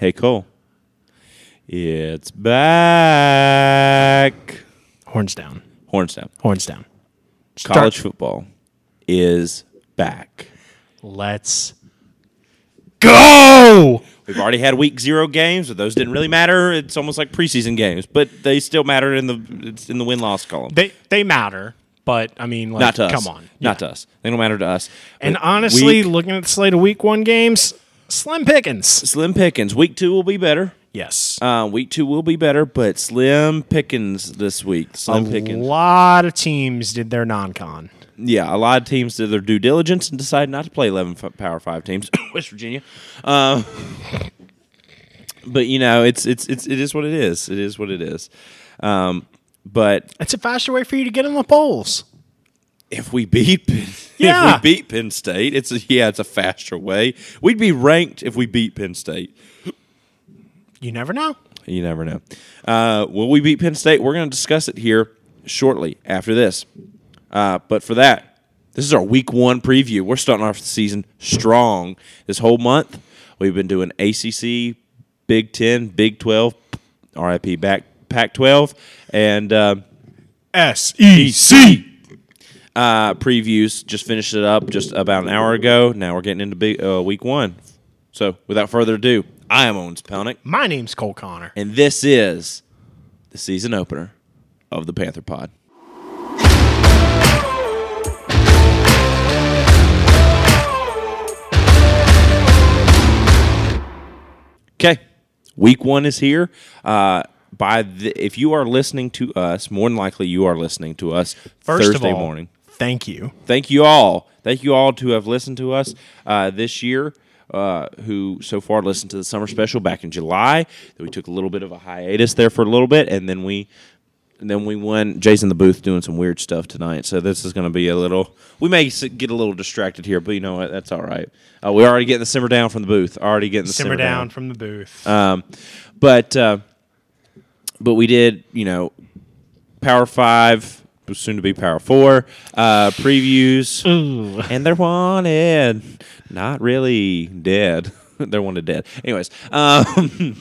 Hey Cole. It's back. Horns down. Horns down. Horns down. Start- College football is back. Let's go. We've already had week zero games, but those didn't really matter. It's almost like preseason games, but they still matter in the it's in the win loss column. They they matter, but I mean, like, Not to us. come on, Not Yeah. to us. They don't matter to us. And But honestly, week- looking at the slate of week one games, slim pickings. slim pickings. Week two will be better. Yes, Uh, week two will be better, but slim pickings this week. Slim Pickens. a lot of teams did their non-con. Yeah, a lot of teams did their due diligence and decided not to play 11 f- Power Five teams. West Virginia. Uh, but you know, it's it's it's it is what it is. It is what it is. Um, but It's a faster way for you to get in the polls. If we beat Penn, Yeah. if we beat Penn State, it's a, yeah, it's a faster way. We'd be ranked if we beat Penn State. You never know. You never know. Uh, will we beat Penn State? We're going to discuss it here shortly after this. Uh, but for that, this is our week one preview. We're starting off the season strong. This whole month, we've been doing ACC, Big Ten, Big Twelve, RIP back Pac twelve, and uh, S E C. uh, previews. Just finished it up just about an hour ago. Now we're getting into big, uh, week one. So without further ado, I am Owens Pelnick. My name's Cole Connor. And this is the season opener of the Panther Pod. Okay, week one is here. Uh, by the, if you are listening to us, more than likely you are listening to us First Thursday of all, morning. Thank you. Thank you all. Thank you all to have listened to us uh, this year. Uh, who so far listened to the summer special back in July? That we took a little bit of a hiatus there for a little bit, and then we, and then we went. Jason the booth doing some weird stuff tonight, so this is going to be a little. We may get a little distracted here, but you know what? That's all right. Uh, we're already getting the simmer down from the booth. Already getting the Simmer down from the booth. um, but uh, but we did, you know, Power Five, soon to be Power Four uh, previews, and they're wanted, not really dead. they're wanted dead. Anyways, um,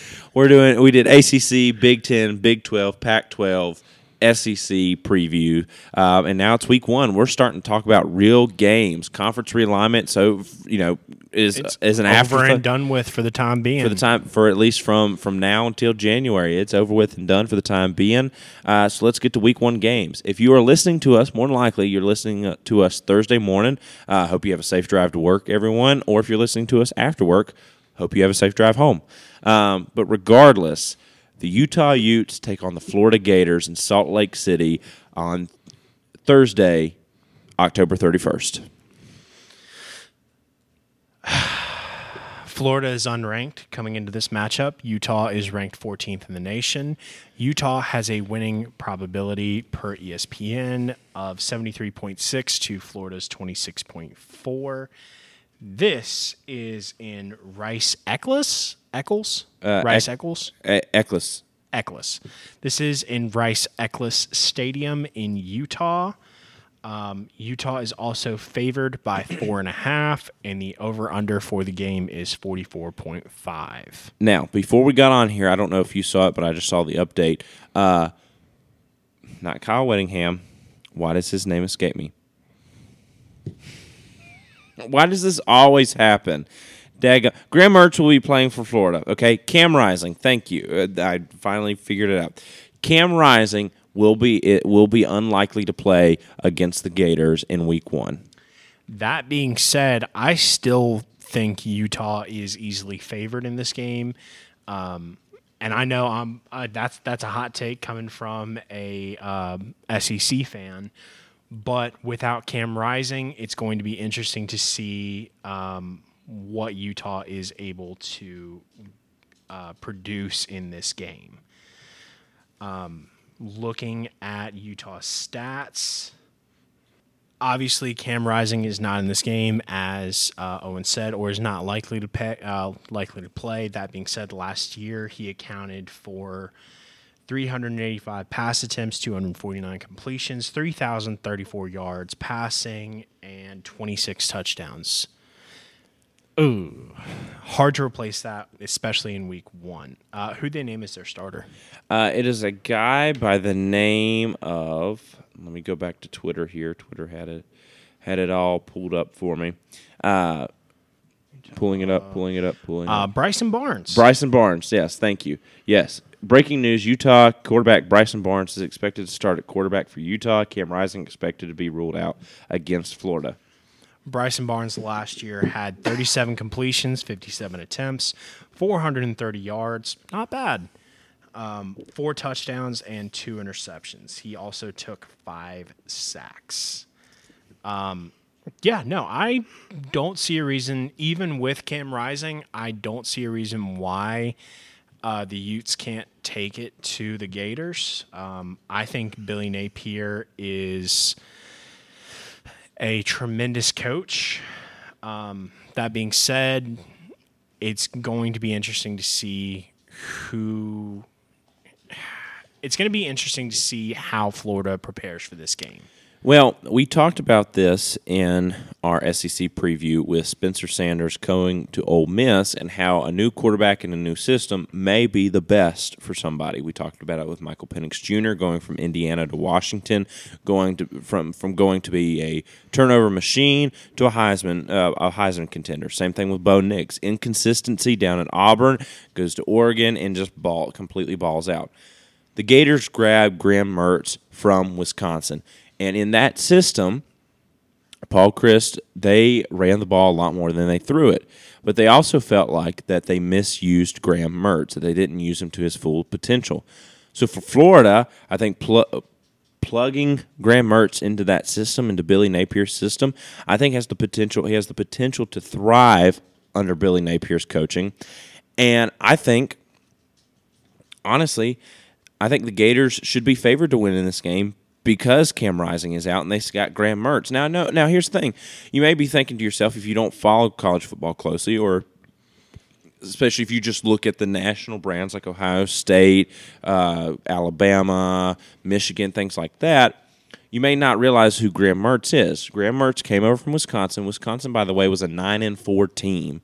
we're doing. We did ACC, Big Ten, Big Twelve, Pac twelve. SEC preview, um, and now it's week one. We're starting to talk about real games, conference realignment. So you know, is it's is an over afterthought and done with for the time being. for the time for at least from from now until January. It's over with and done for the time being. Uh, so let's get to week one games. If you are listening to us, more than likely you're listening uh, to us Thursday morning. I uh, hope you have a safe drive to work, everyone. Or if you're listening to us after work, hope you have a safe drive home. Um, but regardless. The Utah Utes take on the Florida Gators in Salt Lake City on Thursday, October 31st. Florida is unranked coming into this matchup. Utah is ranked 14th in the nation. Utah has a winning probability per ESPN of 73.6 to Florida's 26.4. This is in Rice Eccles. Eccles? Uh, Rice Ec- Eccles? E- Eccles. Eccles. This is in Rice Eccles Stadium in Utah. Um, Utah is also favored by four and a half, and the over under for the game is 44.5. Now, before we got on here, I don't know if you saw it, but I just saw the update. Uh, not Kyle Whittingham. Why does his name escape me? Why does this always happen? Dag- Graham Mertz will be playing for Florida. Okay, Cam Rising. Thank you. Uh, I finally figured it out. Cam Rising will be it will be unlikely to play against the Gators in Week One. That being said, I still think Utah is easily favored in this game. Um, and I know I'm uh, that's that's a hot take coming from a um, SEC fan, but without Cam Rising, it's going to be interesting to see um, what Utah is able to uh, produce in this game. Um, looking at Utah stats, obviously Cam Rising is not in this game, as uh, Owen said, or is not likely to pay, uh, likely to play. That being said, last year he accounted for 385 pass attempts, 249 completions, 3,034 yards passing, and 26 touchdowns. Ooh, hard to replace that, especially in week one. Uh, who they name as their starter? Uh, it is a guy by the name of. Let me go back to Twitter here. Twitter had it had it all pulled up for me. Uh, pulling it up, pulling it up, pulling. it Uh, up. Bryson Barnes. Bryson Barnes. Yes, thank you. Yes. Breaking news: Utah quarterback Bryson Barnes is expected to start at quarterback for Utah. Cam Rising expected to be ruled out against Florida. Bryson Barnes last year had 37 completions, 57 attempts, 430 yards. Not bad. Um, four touchdowns and two interceptions. He also took five sacks. Um, yeah, no, I don't see a reason, even with Cam Rising, I don't see a reason why uh, the Utes can't take it to the Gators. Um, I think Billy Napier is a tremendous coach. Um, that being said, it's going to be interesting to see who. It's going to be interesting to see how Florida prepares for this game. Well, we talked about this in our SEC preview with Spencer Sanders going to Ole Miss and how a new quarterback in a new system may be the best for somebody. We talked about it with Michael Penix Jr. going from Indiana to Washington, going to from from going to be a turnover machine to a Heisman uh, a Heisman contender. Same thing with Bo Nix. Inconsistency down at Auburn goes to Oregon and just ball completely balls out. The Gators grab Graham Mertz from Wisconsin. And in that system, Paul Chryst, they ran the ball a lot more than they threw it. But they also felt like that they misused Graham Mertz, that they didn't use him to his full potential. So for Florida, I think pl- plugging Graham Mertz into that system, into Billy Napier's system, I think has the potential. He has the potential to thrive under Billy Napier's coaching, and I think, honestly, I think the Gators should be favored to win in this game because Cam Rising is out and they got Graham Mertz. Now, no, now here's the thing: you may be thinking to yourself, if you don't follow college football closely, or especially if you just look at the national brands like Ohio State, uh, Alabama, Michigan, things like that. You may not realize who Graham Mertz is. Graham Mertz came over from Wisconsin. Wisconsin, by the way, was a nine and four team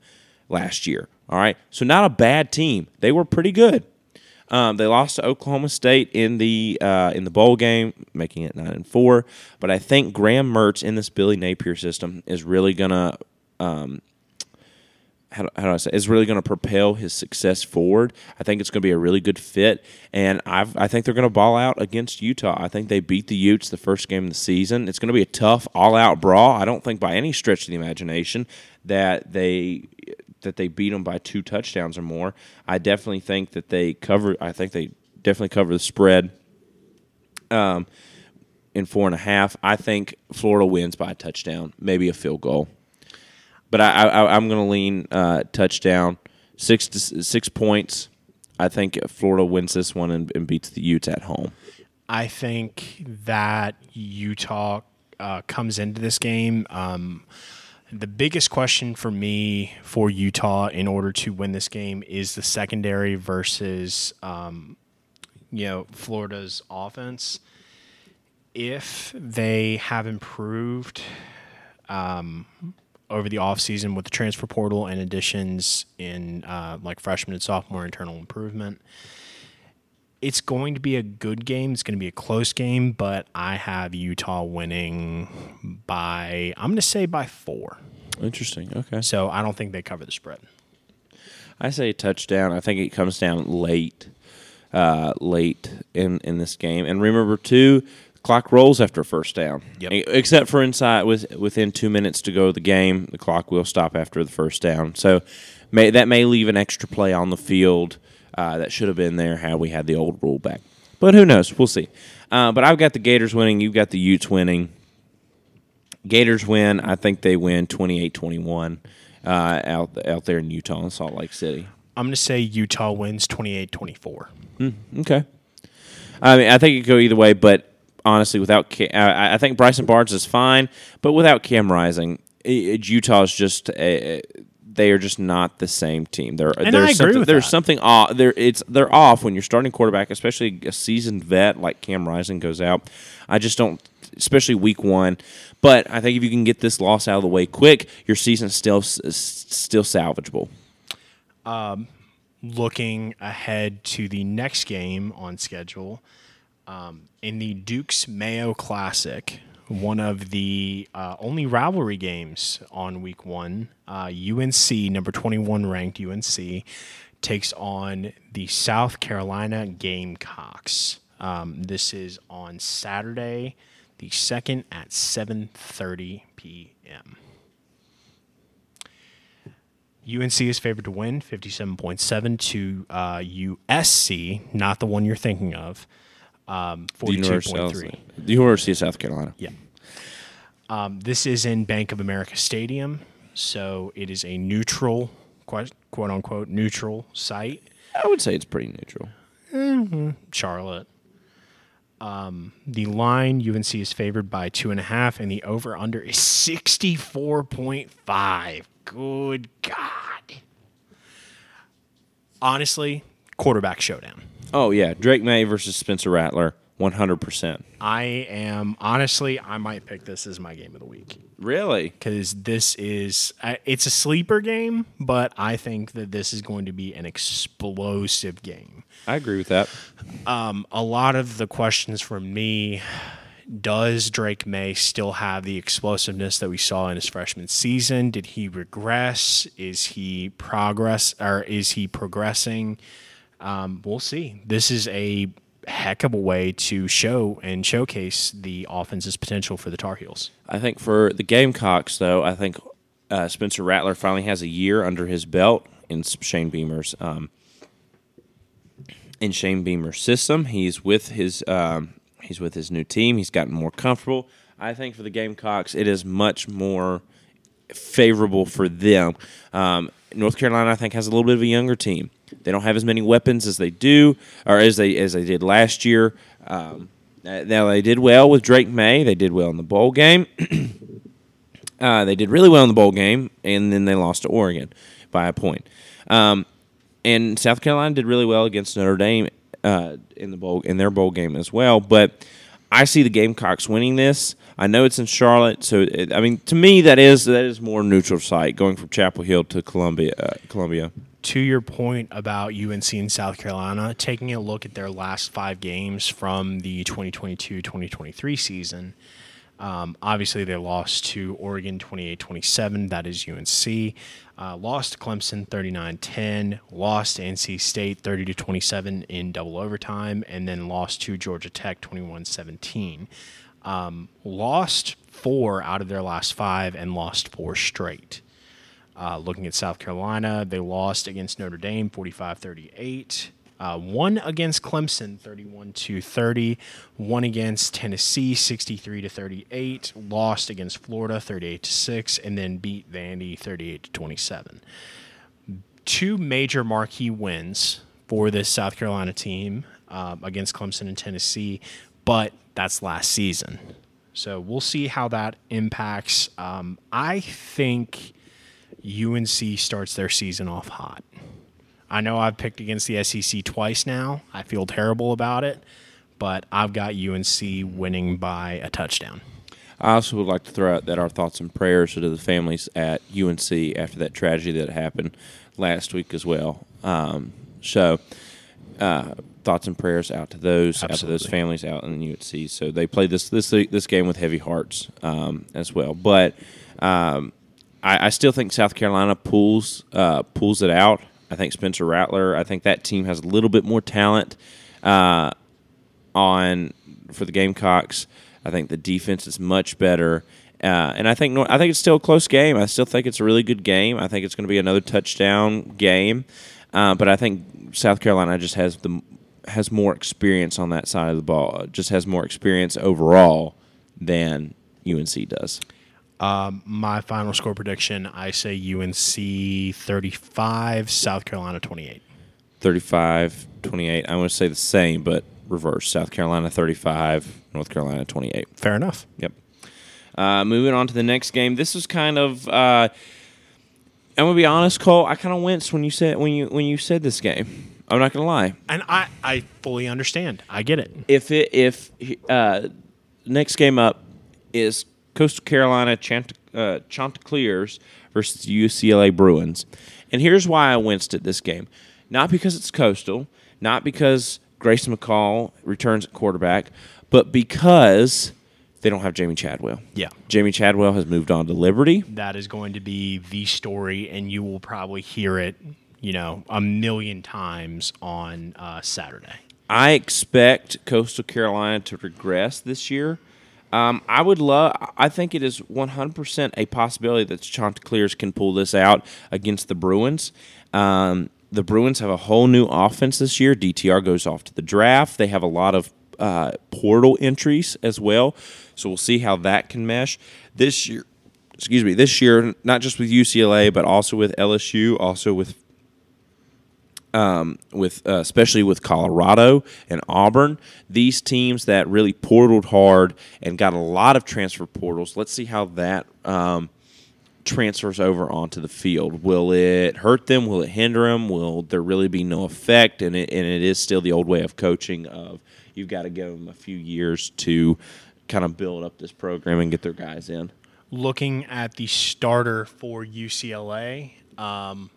last year. All right, so not a bad team. They were pretty good. Um, they lost to Oklahoma State in the uh, in the bowl game, making it nine and four. But I think Graham Mertz in this Billy Napier system is really gonna um, how do, how do I say is really going to propel his success forward. I think it's going to be a really good fit, and i I think they're going to ball out against Utah. I think they beat the Utes the first game of the season. It's going to be a tough, all out brawl. I don't think by any stretch of the imagination that they that they beat them by two touchdowns or more. I definitely think that they cover. I think they definitely cover the spread. Um, in four and a half, I think Florida wins by a touchdown, maybe a field goal. But I, I I'm going to lean uh, touchdown, six to six points. I think Florida wins this one and, and beats the Utes at home. I think that Utah uh, comes into this game. Um, the biggest question for me for Utah in order to win this game is the secondary versus, um, you know, Florida's offense. If they have improved um, over the offseason with the transfer portal and additions in uh, like freshman and sophomore internal improvement, it's going to be a good game. It's going to be a close game, but I have Utah winning by, I'm going to say by four. Interesting. Okay. So I don't think they cover the spread. I say touchdown. I think it comes down late, uh, late in in this game. And remember, too, clock rolls after first down. Yep. Except for inside with within two minutes to go of the game, the clock will stop after the first down. So may, that may leave an extra play on the field uh, that should have been there had we had the old rule back. But who knows? We'll see. Uh, but I've got the Gators winning. You've got the Utes winning. Gators win. I think they win 28-21 uh, out out there in Utah and Salt Lake City. I'm going to say Utah wins 28 24. Okay. I mean, I think it could go either way, but honestly, without Ca- I I think Bryson Barnes is fine, but without Cam Rising, Utah is just a, they are just not the same team. They're, And there's I agree something, with there's that. something off. There, it's they're off when you're starting quarterback, especially a seasoned vet like Cam Rising goes out. I just don't especially week one. But I think if you can get this loss out of the way quick, your season's still still salvageable. looking ahead to the next game on schedule um, in the Dukes Mayo Classic, one of the uh, only rivalry games on week one. Uh, UNC, number 21 ranked UNC, takes on the South Carolina Gamecocks. Um, this is on Saturday, the second at 7:30 p.m. UNC is favored to win 57.7 to uh, USC, not the one you're thinking of. Um, The University, 42.3. the University of South Carolina. Yeah. Um, this is in Bank of America Stadium, so it is a neutral, quote, quote unquote, neutral site. I would say it's pretty neutral. Charlotte. Um, the line UNC is favored by two and a half, and the over under is 64.5. Good God. Honestly, quarterback showdown. Oh yeah, Drake Maye versus Spencer Rattler, one hundred percent. I am honestly, I might pick this as my game of the week Really? because this is I- it's a sleeper game, but I think that this is going to be an explosive game. I agree with that. Um, a lot of the questions from me does Drake Maye still have the explosiveness that we saw in his freshman season? Did he regress? Is he progress or is he progressing? Um, we'll see. This is a heck of a way to show and showcase the offense's potential for the Tar Heels. I think for the Gamecocks, though, I think uh, Spencer Rattler finally has a year under his belt in Shane Beamer's um, in Shane Beamer's system. He's with his um, he's with his new team. He's gotten more comfortable. I think for the Gamecocks, it is much more favorable for them. Um, North Carolina, I think, has a little bit of a younger team. They don't have as many weapons as they do, or as they as they did last year. Um, uh, now they did well with Drake Maye. They did well in the bowl game. uh, they did really well in the bowl game, and then they lost to Oregon by a point. Um, and South Carolina did really well against Notre Dame uh, in the bowl in their bowl game as well. But I see the Gamecocks winning this. I know it's in Charlotte, so it, I mean, to me, that is that is more neutral site going from Chapel Hill to Columbia. Uh, Columbia. To your point about UNC and South Carolina, taking a look at their last five games from the 2022 2023 season, um, obviously they lost to Oregon 28 27. That is UNC. Uh, lost to Clemson 39 10. Lost to NC State 30 27 in double overtime. And then lost to Georgia Tech 21 17. Um, lost four out of their last five and lost four straight. Uh, looking at South Carolina, they lost against Notre Dame 45 38. Uh, one against Clemson 31 to 30. One against Tennessee 63 to 38. Lost against Florida 38 to 6. And then beat Vandy 38 to 27. Two major marquee wins for this South Carolina team um, against Clemson and Tennessee, but that's last season. So we'll see how that impacts. Um, I think UNC starts their season off hot. I know I've picked against the SEC twice now. I feel terrible about it, but I've got UNC winning by a touchdown. I also would like to throw out that our thoughts and prayers are to the families at UNC after that tragedy that happened last week as well. Um, so, uh, thoughts and prayers out to those, out to those families out in UNC. So they played this this this game with heavy hearts um, as well. But um, I, I still think South Carolina pulls uh, pulls it out. I think Spencer Rattler. I think that team has a little bit more talent. Uh, on for the Gamecocks. I think the defense is much better, uh, and I think I think it's still a close game. I still think it's a really good game. I think it's going to be another touchdown game, uh, but I think South Carolina just has the has more experience on that side of the ball. Just has more experience overall than UNC does. My final score prediction I say UNC 35, South Carolina 28. 35 28. I'm going to say the same, but reverse. South Carolina 35, North Carolina 28. Fair enough. Yep. Uh, moving on to the next game. This was kind of. Uh, I'm gonna be honest, Cole. I kind of winced when you said when you when you said this game. I'm not gonna lie. And I, I fully understand. I get it. If it if uh, next game up is Coastal Carolina Chant- uh, Chanticleers versus UCLA Bruins. And here's why I winced at this game. Not because it's Coastal, not because Grayson McCall returns at quarterback, but because they don't have Jamey Chadwell. Yeah. Jamey Chadwell has moved on to Liberty. That is going to be the story, and you will probably hear it, you know, a million times on uh, Saturday. I expect Coastal Carolina to regress this year. Um, I would love. I think it is 100% a possibility that Chanticleers can pull this out against the Bruins. Um, the Bruins have a whole new offense this year. DTR goes off to the draft. They have a lot of uh, portal entries as well. So we'll see how that can mesh this year. Excuse me, this year, not just with UCLA, but also with LSU, also with um, with uh, especially with Colorado and Auburn, these teams that really portaled hard and got a lot of transfer portals. Let's see how that um, transfers over onto the field. Will it hurt them? Will it hinder them? Will there really be no effect? And it, and it is still the old way of coaching of you've got to give them a few years to kind of build up this program and get their guys in. Looking at the starter for UCLA, um,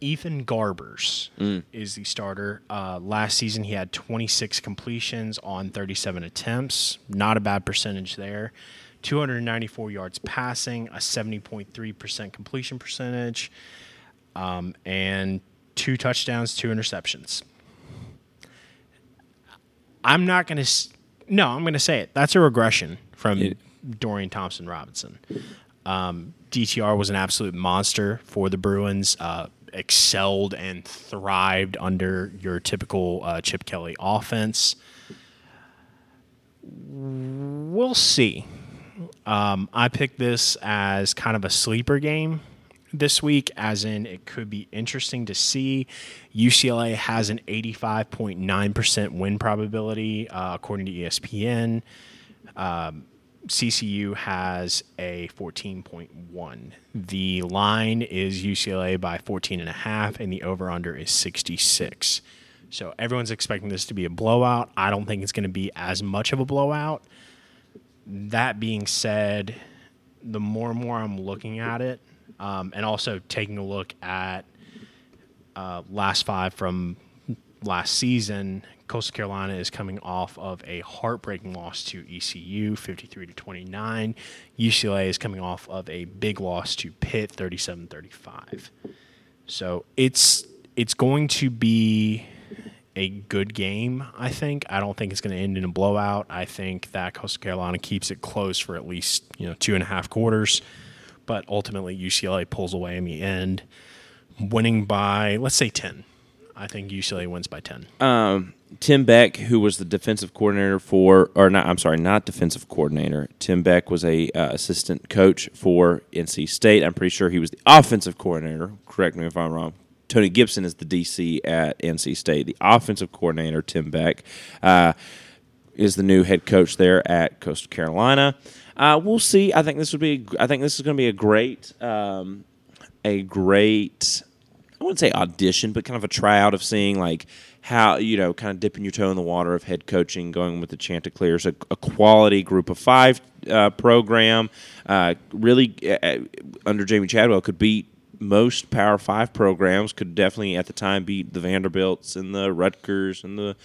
Ethan Garbers is the starter. Uh, last season, he had 26 completions on 37 attempts. Not a bad percentage there. 294 yards passing, a 70.3% completion percentage, um, and two touchdowns, two interceptions. I'm not going to. No, I'm going to say it. That's a regression from It- Dorian Thompson Robinson. Um, DTR was an absolute monster for the Bruins. Uh, excelled and thrived under your typical uh, Chip Kelly offense. We'll see. Um, I picked this as kind of a sleeper game this week, as in it could be interesting to see. UCLA has an 85.9% win probability, uh, according to ESPN. Um, CCU has a 14.1. The line is UCLA by 14 and a half, and the over under is 66. So everyone's expecting this to be a blowout. I don't think it's going to be as much of a blowout. That being said, the more and more I'm looking at it, um, and also taking a look at uh, last five from last season, Coastal Carolina is coming off of a heartbreaking loss to ECU, 53 to 29. UCLA is coming off of a big loss to Pitt, 37-35. So it's it's going to be a good game, I think. I don't think it's going to end in a blowout. I think that Coastal Carolina keeps it close for at least, you know, two and a half quarters. But ultimately UCLA pulls away in the end, winning by let's say ten. I think UCLA wins by ten. um, Tim Beck, who was the defensive coordinator for, or not, I'm sorry, not defensive coordinator. Tim Beck was a uh, assistant coach for NC State. I'm pretty sure he was the offensive coordinator. Correct me if I'm wrong. Tony Gibson is the DC at NC State. The offensive coordinator, Tim Beck, uh, is the new head coach there at Coastal Carolina. Uh, we'll see. I think this would be. I think this is going to be a great, um, a great I wouldn't say audition, but kind of a tryout of seeing like how you know, kind of dipping your toe in the water of head coaching, going with the Chanticleers, a, a quality group of five uh, program. Uh, really, uh, under Jamey Chadwell, could beat most Power Five programs. Could definitely at the time beat the Vanderbilts and the Rutgers and the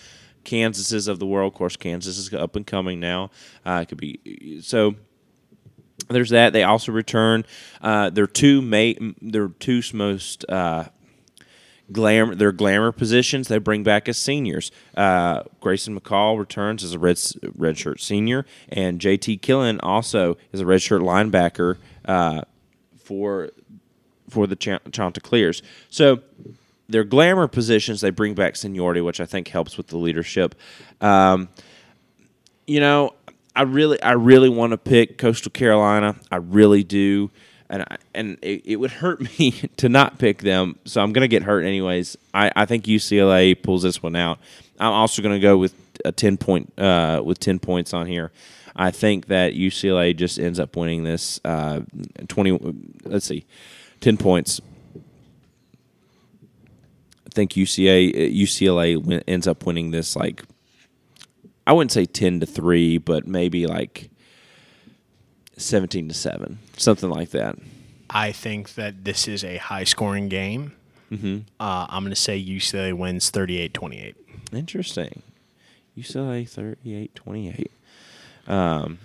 Kansases of the world. Of course, Kansas is up and coming now. Uh, it could be so there's that. They also return uh, their two ma- their two most uh, glamour their glamour positions. They bring back as seniors. Uh, Grayson McCall returns as a red redshirt senior, and JT Killen also is a redshirt linebacker uh, for for the Chant- Chanticleers. So their glamour positions they bring back seniority, which I think helps with the leadership. Um, you know, I really, I really want to pick Coastal Carolina. I really do, and I, and it, it would hurt me to not pick them. So I'm gonna get hurt anyways. I, I think UCLA pulls this one out. I'm also gonna go with a ten point uh, with ten points on here. I think that UCLA just ends up winning this uh, twenty. Let's see, ten points. I think UCA UCLA win, ends up winning this like I wouldn't say ten to three, but maybe like seventeen to seven, something like that. I think that this is a high scoring game. Mm-hmm. Uh, I'm going to say UCLA wins 38 28. Interesting. UCLA 38-28. Um,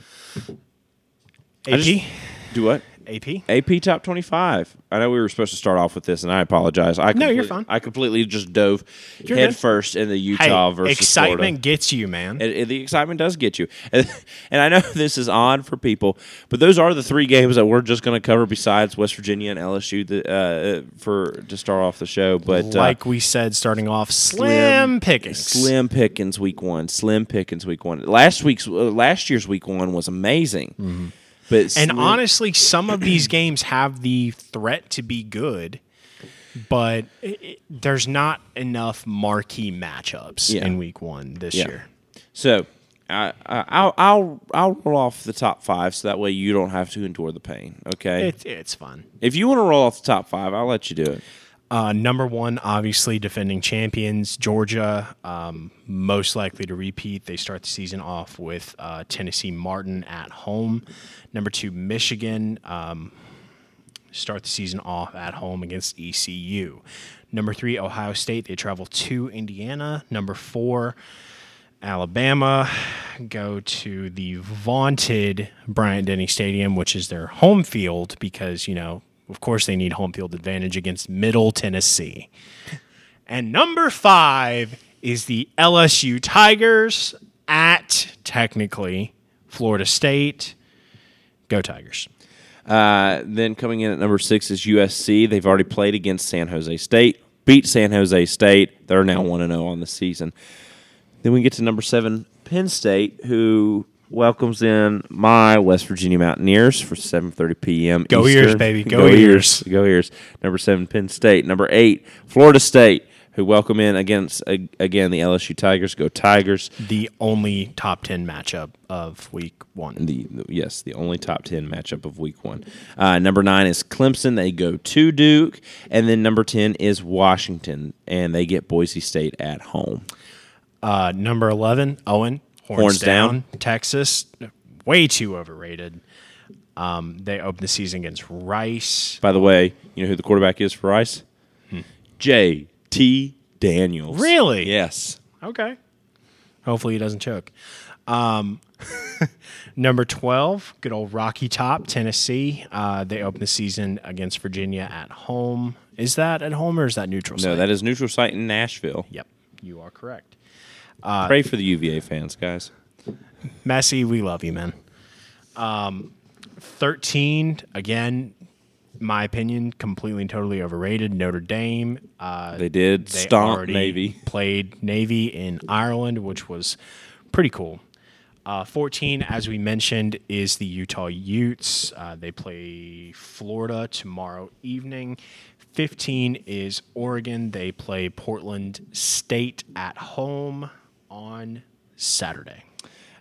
AP? just- do what? AP? AP top 25. I know we were supposed to start off with this, and I apologize. I No, you're fine. I completely just dove You're head good. first in the Hey, Utah versus excitement Florida. gets you, man. It, it- the excitement does get you, and, and I know this is odd for people, but those are the three games that we're just going to cover besides West Virginia and LSU the, uh, for to start off the show. But uh, like we said, starting off, slim, pickings. Slim Pickens week one. Slim Pickens week one. Last week's uh, last year's week one was amazing. But And honestly, some of these games have the threat to be good, but it, there's not enough marquee matchups Yeah. in week one this Yeah. year. so I, I, I'll I'll I'll roll off the top five so that way you don't have to endure the pain. Okay. It, it's fun. if you want to roll off the top five, I'll let you do it. Uh, number one, obviously defending champions, Georgia, um, most likely to repeat. They start the season off with uh, Tennessee Martin at home. Number two, Michigan, um, start the season off at home against ECU. Number three, Ohio State. They travel to Indiana. Number four, Alabama go to the vaunted Bryant Denny Stadium, which is their home field because, you know, of course they need home field advantage against Middle Tennessee. And number five is the LSU Tigers at technically Florida State. Go Tigers. Uh, then coming in at number six is USC. They've already played against San Jose State, beat San Jose State. They're now one and zero on the season. Then we get to number seven, Penn State, who welcomes in my West Virginia Mountaineers for 7:30 p.m. Go Eastern. Eers, baby. Go Eers. Go Eers. Number seven, Penn State. Number eight, Florida State, who welcome in against again the LSU Tigers. Go Tigers. The only top 10 matchup of week one. The, yes, the only top ten matchup of Week One. Uh, number nine is Clemson. They go to Duke, and then number ten is Washington, and they get Boise State at home. Uh, number 11, Owen. Horns, Horns down. down. Texas, way too overrated. Um, they open the season against Rice. By the way, you know who the quarterback is for Rice? J.T. Daniels. Really? Yes. Okay. Hopefully he doesn't choke. Um, number 12, good old Rocky Top, Tennessee. Uh, they open the season against Virginia at home. Is that at home or is that neutral No, that is neutral site in Nashville. Yep, you are correct. Pray for the UVA fans, guys. Messi, we love you, man. Um, 13, again, my opinion, completely and totally overrated. Notre Dame. Uh, They did they stomp Navy. Played Navy in Ireland, which was pretty cool. Uh, 14, as we mentioned, is the Utah Utes. Uh, they play Florida tomorrow evening. 15 is Oregon. They play Portland State at home on Saturday.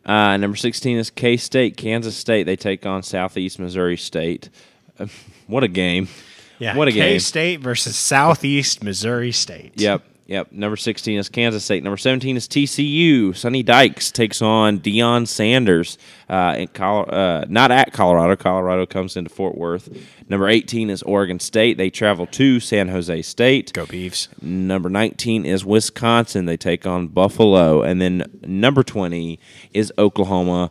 Uh, number 16 is K State, Kansas State. They take on Southeast Missouri State. Uh, what a game. Yeah, What a K game. K State versus Southeast Missouri State. Yep. Yep. Number 16 is Kansas State. Number 17 is TCU. Sonny Dykes takes on Deion Sanders uh, in Col- uh, not at Colorado. Colorado comes into Fort Worth. Number 18 is Oregon State. They travel to San Jose State. Go Beavs. Number 19 is Wisconsin. They take on Buffalo. And then number 20 is Oklahoma.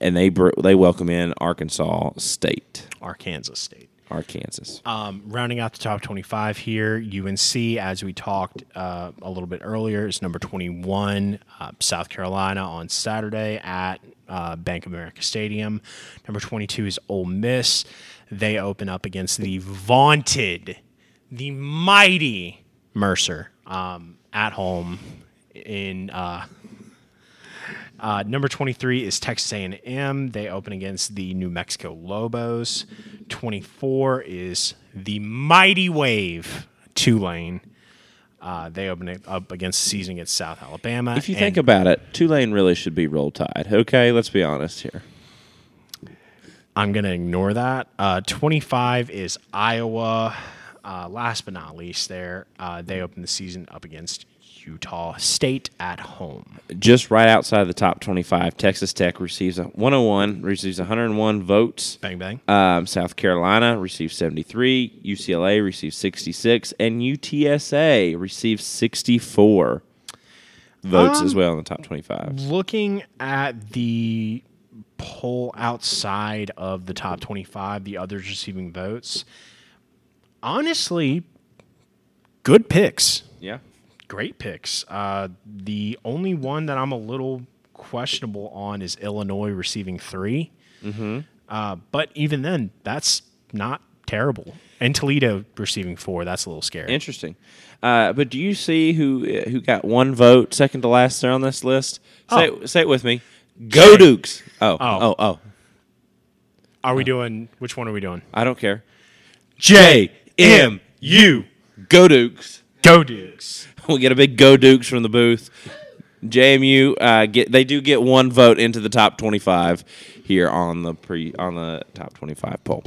And they br- they welcome in Arkansas State. Arkansas State. Arkansas. Um, rounding out the top 25 here, UNC, as we talked uh, a little bit earlier, is number 21. Uh, South Carolina on Saturday at uh, Bank of America Stadium. Number 22 is Ole Miss. They open up against the vaunted, the mighty Mercer um, at home in. Uh, number 23 is Texas A&M. They open against the New Mexico Lobos. 24 is the Mighty Wave Tulane. Uh, they open up against the season against South Alabama. If you think about it, Tulane really should be roll tide. Okay, let's be honest here. I'm going to ignore that. Uh, 25 is Iowa. uh, last but not least, there uh, they open the season up against Utah State at home. Just right outside the top 25, Texas Tech receives a 101, receives 101 votes. Bang bang. Um, South Carolina receives 73, UCLA receives 66, and UTSA receives 64 votes as well in the top 25. Looking at the poll outside of the top 25, the others receiving votes, honestly, good picks. Yeah. Great picks. Uh, the only one that I'm a little questionable on is Illinois receiving 3 Mm-hmm. Uh, but even then, that's not terrible. And Toledo receiving four, that's a little scary. Interesting. Uh, but do you see who who got one vote, second to last there on this list? Say, Oh. it, say it with me. Go. Dukes. Oh, Oh. oh, oh. Are we doing, which one are we doing? I don't care. J M U. Go Dukes. Go Dukes. We get a big Go Dukes from the booth. JMU uh, get they do get one vote into the top twenty five here on the pre on the top twenty five poll.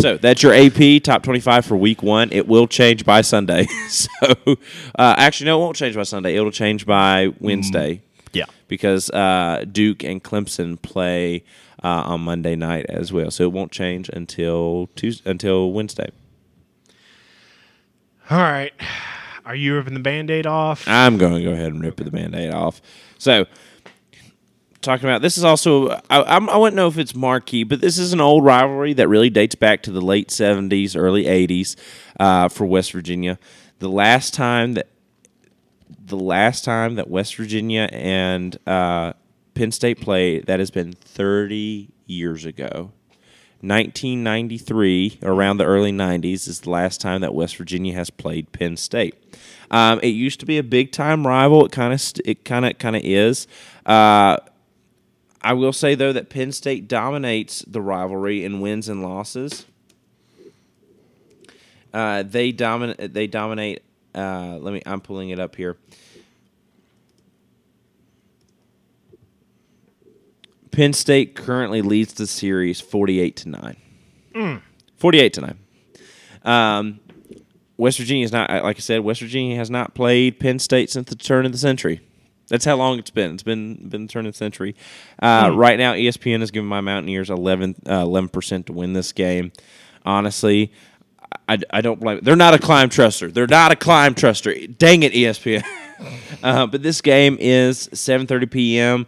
So that's your AP top twenty five for week one. It will change by Sunday. so uh, actually, no, it won't change by Sunday. It'll change by Wednesday Yeah. because uh, Duke and Clemson play uh, on Monday night as well. So it won't change until Tuesday, until Wednesday. All right. Are you ripping the band aid off? I'm going to go ahead and rip the band-aid off. So, talking about this is also I, I'm, I wouldn't know if it's marquee, but this is an old rivalry that really dates back to the late '70s, early '80s uh, for West Virginia. The last time that the last time that West Virginia and uh, Penn State played, that has been 30 years ago. 1993, around the early 90s, is the last time that West Virginia has played Penn State. Um, it used to be a big time rival. It kind of st- it kind of kind of is. Uh, I will say though that Penn State dominates the rivalry in wins and losses. Uh, they dominate. They dominate. Uh, let me. I'm pulling it up here. Penn State currently leads the series 48 to 9. 48 to 9. Um, West Virginia is not, like I said, West Virginia has not played Penn State since the turn of the century. That's how long it's been. It's been been the turn of the century. Uh, Right now, ESPN is giving my Mountaineers 11 percent to win this game. Honestly, I, I don't blame. They're not a climb truster. They're not a climb truster. Dang it, ESPN. uh, but this game is 7:30 p.m.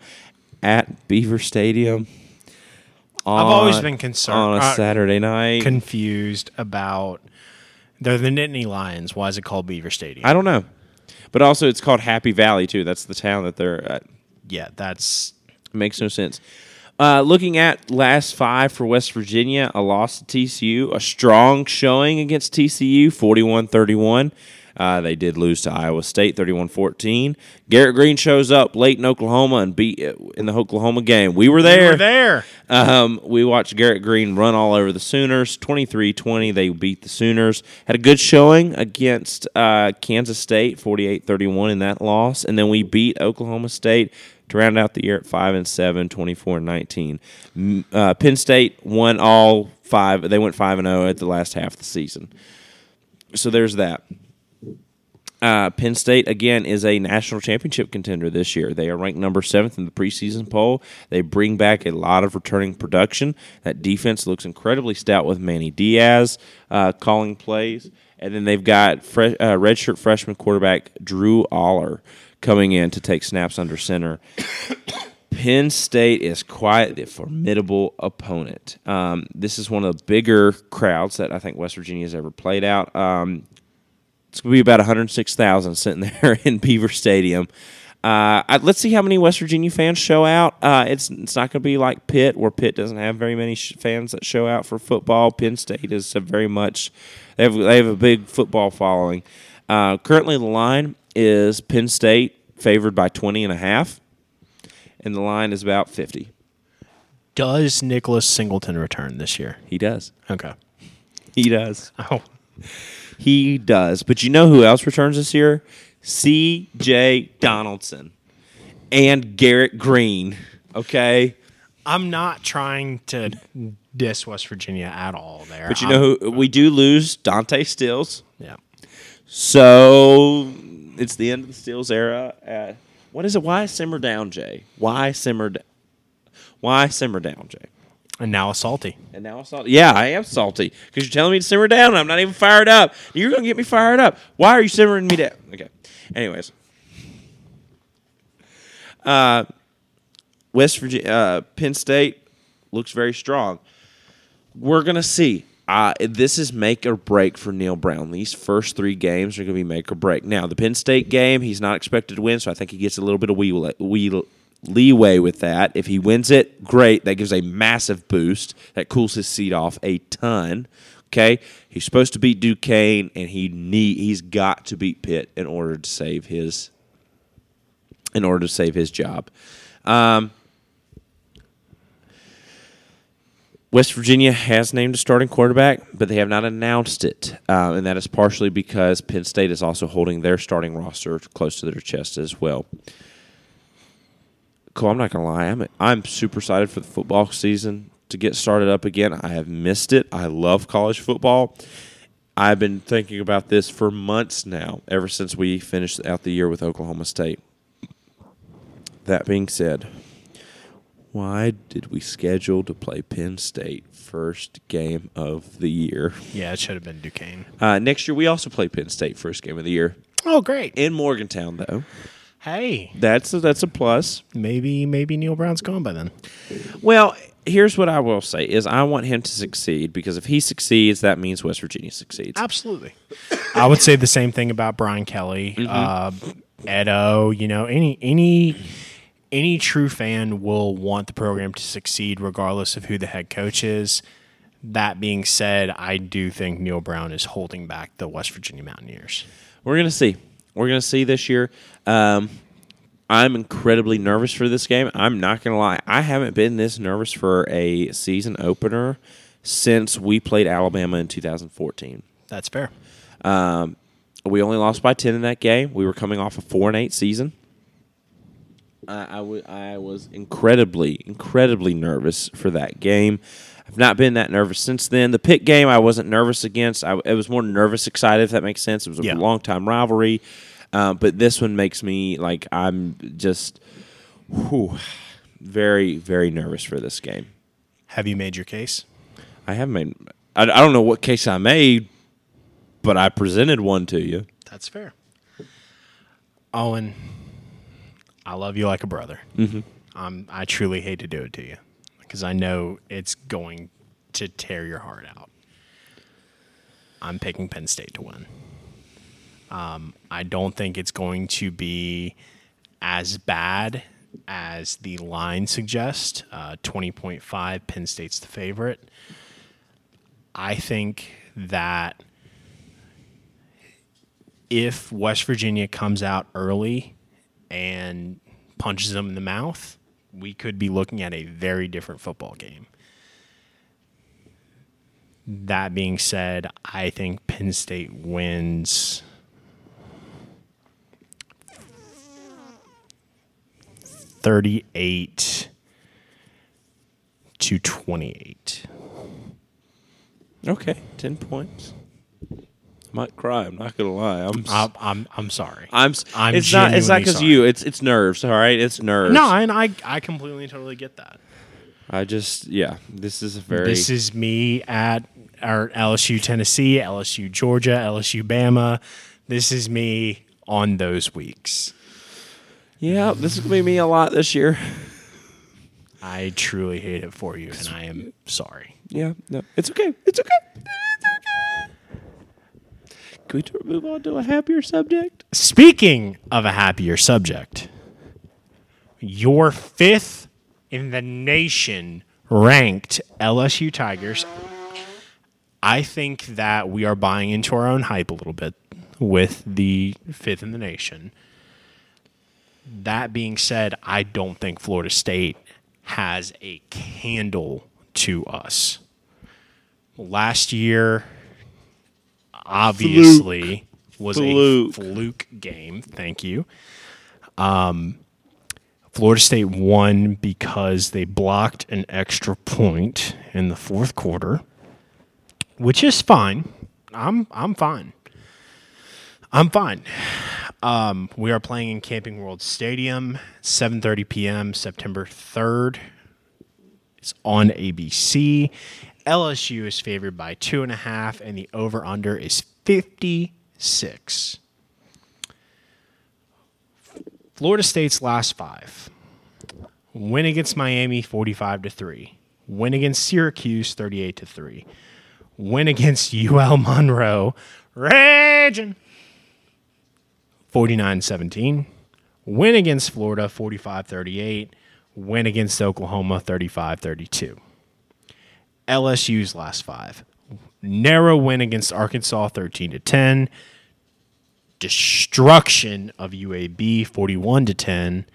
at Beaver Stadium. I've always been concerned- on a uh, Saturday night. Confused about. They're the Nittany Lions. Why is it called Beaver Stadium? I don't know, but also it's called Happy Valley too. That's the town that they're at. yeah, that's Makes no sense. Uh, looking at last five for West Virginia, a loss to TCU, a strong showing against TCU, 41 31. Uh, they did lose to Iowa State 31 14. Garrett Greene shows up late in Oklahoma and beat in the Oklahoma game. We were there. We're there. Um, we watched Garrett Greene run all over the Sooners. 23 20, they beat the Sooners. Had a good showing against uh, Kansas State, 48 31 in that loss. And then we beat Oklahoma State to round out the year at 5 and 7, 24 19. Uh, Penn State won all five. They went 5 and 0 at the last half of the season. So there's that. Uh, Penn State again is a national championship contender this year. They are ranked number seventh in the preseason poll. They bring back a lot of returning production. That defense looks incredibly stout with Manny Diaz uh, calling plays, and then they've got uh, redshirt freshman quarterback Drew Allar coming in to take snaps under center. Penn State is quite a formidable opponent. Um, this is one of the bigger crowds that I think West Virginia has ever played out. Um, it's going to be about 106,000 sitting there in Beaver Stadium. Uh, I, let's see how many West Virginia fans show out. Uh, it's it's not going to be like Pitt, where Pitt doesn't have very many sh- fans that show out for football. Penn State is a very much they have they have a big football following. Uh, currently, the line is Penn State favored by 20 and a half, and the line is about 50. Does Nicholas Singleton return this year? He does. Okay. He does. Oh, He does. But you know who else returns this year? C.J. Donaldson and Garrett Greene. Okay. I'm not trying to diss West Virginia at all there. But you know who we do lose Dante Stills. yeah. So it's the end of the Stills era. Uh, what is it? Why simmer down, Jay? Why simmer? d- Why simmer down, Jay? And now a salty. And now I'm salty. Yeah, I am salty because you're telling me to simmer down. I'm not even fired up. You're gonna get me fired up. Why are you simmering me down? Okay. Anyways, uh, West Virginia, uh, Penn State looks very strong. We're gonna see. Uh, this is make or break for Neal Brown. These first three games are going to be make or break. Now, the Penn State game, he's not expected to win, so I think he gets a little bit of wee, wee, leeway with that. If he wins it, great. That gives a massive boost. That cools his seat off a ton. Okay, he's supposed to beat Duquesne, and he need he's got to beat Pitt in order to save his in order to save his job. Um, West Virginia has named a starting quarterback, but they have not announced it, uh, and that is partially because Penn State is also holding their starting roster close to their chest as well. Cool. I'm not gonna lie. I'm I'm super excited for the football season to get started up again. I have missed it. I love college football. I've been thinking about this for months now, ever since we finished out the year with Oklahoma State. That being said, why did we schedule to play Penn State first game of the year? Yeah, it should have been Duquesne. Uh, next year, we also play Penn State first game of the year Oh, great. in Morgantown, though. Hey, That's a, that's a plus. maybe maybe Neal Brown's gone by then. Well, here's what I will say: is I want him to succeed because if he succeeds, that means West Virginia succeeds. Absolutely. I would say the same thing about Brian Kelly, uh, Edo. You know, any any any true fan will want the program to succeed regardless of who the head coach is. That being said, I do think Neal Brown is holding back the West Virginia Mountaineers. We're gonna see. We're gonna see this year. Um, I'm incredibly nervous for this game. I'm not gonna lie. I haven't been this nervous for a season opener since we played Alabama in 2014. That's fair. Um, we only lost by 10 in that game. We were coming off a four and eight season. I, I, w- I was incredibly, incredibly nervous for that game. I've not been that nervous since then. The Pitt game, I wasn't nervous against. I, it was more nervous excited, if that makes sense. It was a Yeah. long time rivalry. Uh, but this one makes me like I'm just whew, very, very nervous for this game. Have you made your case? I have made. I, I don't know what case I made, but I presented one to you. That's fair. Owen, I love you like a brother. Mm-hmm. Um, I truly hate to do it to you because I know it's going to tear your heart out. I'm picking Penn State to win. Um, I don't think it's going to be as bad as the line suggests. Uh, 20.5, Penn State's the favorite. I think that if West Virginia comes out early and punches them in the mouth, we could be looking at a very different football game. That being said, I think Penn State wins 38 to 28. Okay, ten points. I might cry. I'm not gonna lie. I'm. I'm, I'm, I'm sorry. I'm. I'm it's not. It's not because you. It's it's nerves. All right. It's nerves. no, and I, I completely and totally get that. I just. Yeah. This is a very. This is me at our LSU Tennessee, LSU Georgia, LSU Bama. This is me on those weeks. yeah. This is gonna be me a lot this year. I truly hate it for you, and I am sorry. Yeah. No. It's okay. It's okay. Can we move on to a happier subject? Speaking of a happier subject, your fifth in the nation ranked LSU Tigers. I think that we are buying into our own hype a little bit with the fifth in the nation. That being said, I don't think Florida State has a candle to us. Last year, obviously, was Fluke. a fluke game. Thank you. Um, Florida State won because they blocked an extra point in the fourth quarter, which is fine. I'm I'm fine. I'm fine. Um, we are playing in Camping World Stadium, 7:30 p.m. September 3rd. It's on ABC. LSU is favored by two and a half, and the over/under is 56. Florida State's last five. Win against Miami 45 to 3. Win against Syracuse 38 to 3. Win against UL Monroe, raging 49 17. Win against Florida 45 38. Win against Oklahoma 35 32. LSU's last five. Narrow win against Arkansas 13 to 10 destruction of UAB 41 to 10,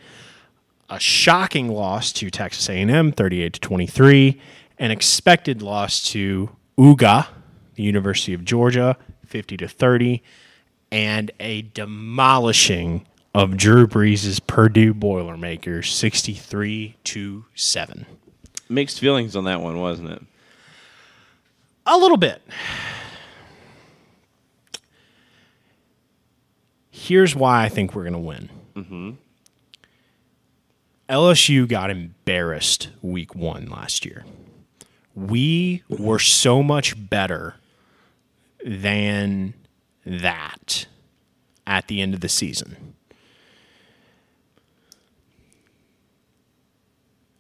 a shocking loss to Texas A&M 38 to 23, an expected loss to UGA, the University of Georgia 50 to 30, and a demolishing of Drew Brees' Purdue Boilermakers 63 to 7. Mixed feelings on that one, wasn't it? A little bit. Here's why I think we're going to win. Mm-hmm. LSU got embarrassed week one last year. We were so much better than that at the end of the season.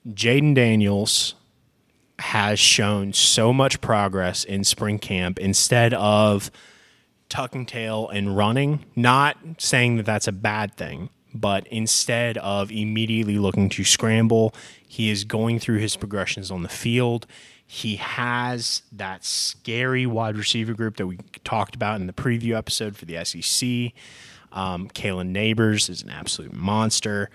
Jayden Daniels has shown so much progress in spring camp instead of tucking tail and running. Not saying that that's a bad thing, but instead of immediately looking to scramble, he is going through his progressions on the field. He has that scary wide receiver group that we talked about in the preview episode for the SEC. Um, Kalen Nabers is an absolute monster.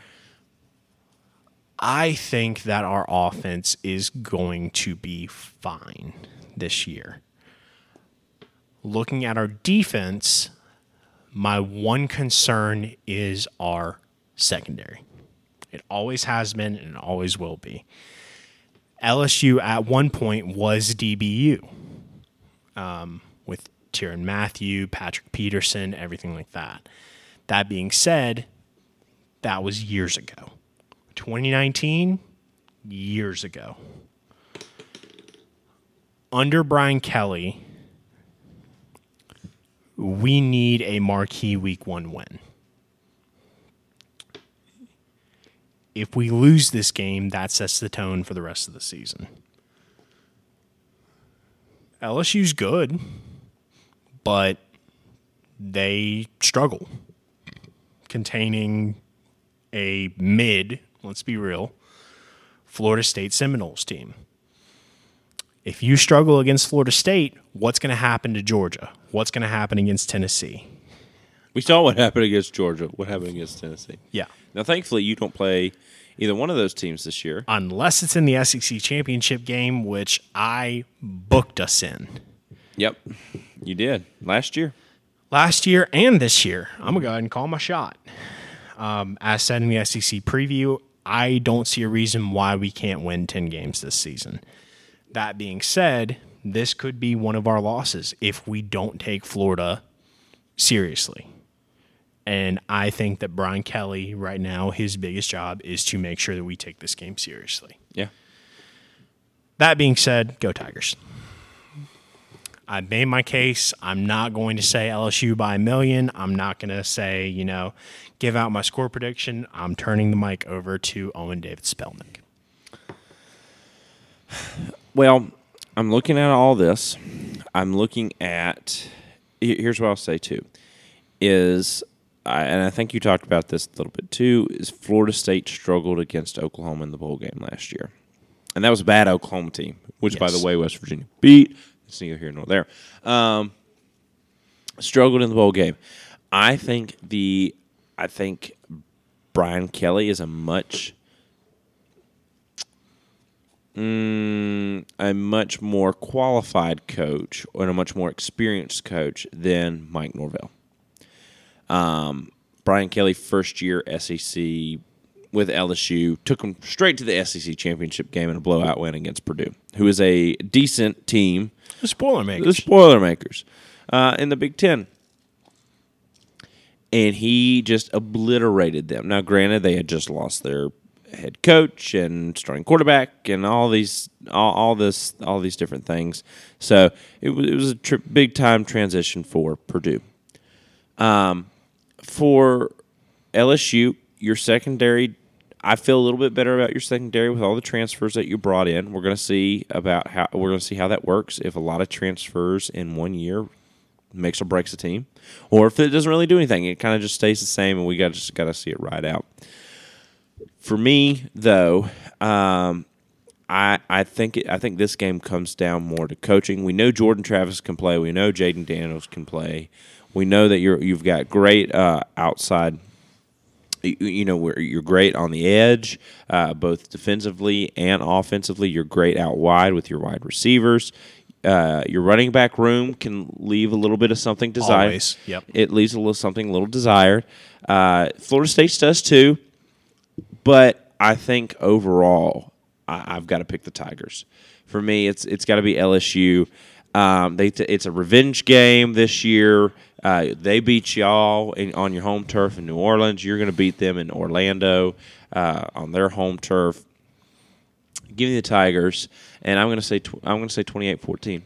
I think that our offense is going to be fine this year. Looking at our defense, my one concern is our secondary. It always has been and always will be. LSU at one point was DBU um, with Tyrann Mathieu, Patrick Peterson, everything like that. That being said, that was years ago. 2019, years ago. Under Brian Kelly, we need a marquee week one win. If we lose this game, that sets the tone for the rest of the season. LSU's good, but they struggle containing a mid, let's be real, Florida State Seminoles team. If you struggle against Florida State, what's going to happen to Georgia? What's going to happen against Tennessee? We saw what happened against Georgia. What happened against Tennessee? Yeah. Now, thankfully, you don't play either one of those teams this year. Unless it's in the SEC championship game, which I booked us in Yep, you did last year. last year and this year. I'm going to go ahead and call my shot. Um, as said in the SEC preview, I don't see a reason why we can't win 10 games this season. That being said, this could be one of our losses if we don't take Florida seriously. And I think that Brian Kelly, right now, his biggest job is to make sure that we take this game seriously. Yeah, That being said, go Tigers. I made my case. I'm not going to say LSU by a million. I'm not going to say, you know, give out my score prediction. I'm turning the mic over to Owen David Spelnick. Well, I'm looking at all this. I'm looking at. Here's what I'll say too, is, and I think you talked about this a little bit too. Is Florida State struggled against Oklahoma in the bowl game last year, and that was a bad Oklahoma team, which by the way West Virginia beat. It's neither here nor there. Um, struggled in the bowl game. I think the, I think Brian Kelly is a much a much more qualified coach and a much more experienced coach than Mike Norvell. Um, Brian Kelly, first year SEC with LSU, took them straight to the SEC championship game in a blowout win against Purdue, who is a decent team. The spoiler The makers. spoiler makers uh, in the Big Ten. And he just obliterated them. Now, granted, they had just lost their head coach and starting quarterback and all these all, all this all these different things. So it was it was a tri- big time transition for Purdue. Um, for LSU, your secondary, I feel a little bit better about your secondary with all the transfers that you brought in. We're going to see about how we're going to see how that works. If a lot of transfers in one year makes or breaks a team, or if it doesn't really do anything, it kind of just stays the same, and we got just got to see it ride out. For me, though, um, I I think it, I think this game comes down more to coaching. We know Jordan Travis can play. We know Jayden Daniels can play. We know that you're you've got great uh, outside. You, know where you're great on the edge, uh, both defensively and offensively. You're great out wide with your wide receivers. Uh, your running back room can leave a little bit of something desired. Always, yep. It leaves a little something a little desired. Uh, Florida State does too, but I think overall, I, I've got to pick the Tigers. For me, it's it's got to be LSU. Um, they t- it's a revenge game this year. Uh, they beat y'all in, on your home turf in New Orleans. You're going to beat them in Orlando uh, on their home turf. Give me the Tigers, and I'm going to say tw- I'm going to say 28-14.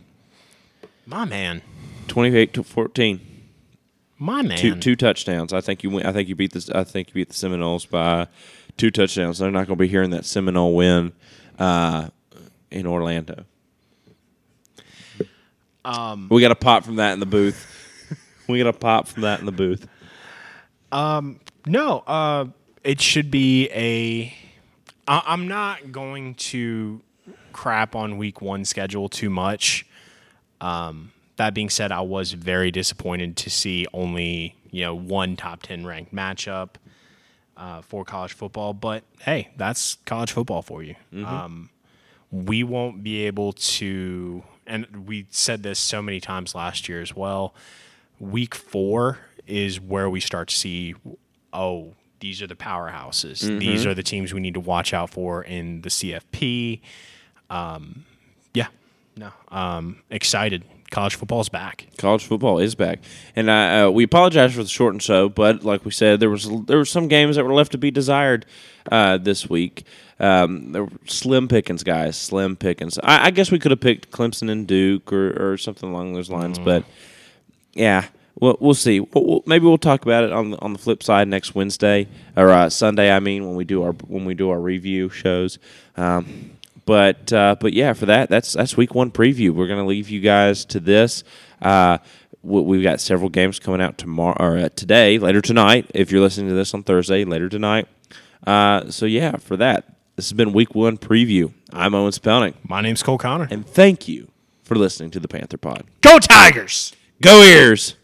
My man. 28-14. My man. Two two touchdowns. I think you win. I think you beat this. I think you beat the Seminoles by two touchdowns. They're not going to be hearing that Seminole win uh, in Orlando. Um, we got a pop from that in the booth. We got a pop from that in the booth. No, uh, it should be a. I, I'm not going to crap on week one schedule too much. Um, that being said, I was very disappointed to see only you know one top ten ranked matchup uh, for college football. But hey, that's college football for you. Um, we won't be able to, and we said this so many times last year as well. Week four is where we start to see, oh, these are the powerhouses. These are the teams we need to watch out for in the CFP. Um, yeah, no, um, excited. College football's back. College football is back, and uh, uh, we apologize for the short and show. But like we said, there was there were some games that were left to be desired uh, this week. Um, there were slim pickings, guys, slim pickings. I, I guess we could have picked Clemson and Duke or, or something along those lines, but yeah, we'll, we'll see. We'll, we'll, maybe we'll talk about it on the, on the flip side next Wednesday or uh, Sunday. I mean, when we do our when we do our review shows. Um, but uh, but yeah, for that, that's that's week one preview. We're gonna leave you guys to this. Uh, we- we've got several games coming out tomorrow or uh, today, later tonight. If you're listening to this on Thursday, later tonight. Uh, so yeah, for that, this has been week one preview. I'm Owen Spelling, My name's Cole Connor. and thank you for listening to the Panther Pod. Go Tigers! Go Eers.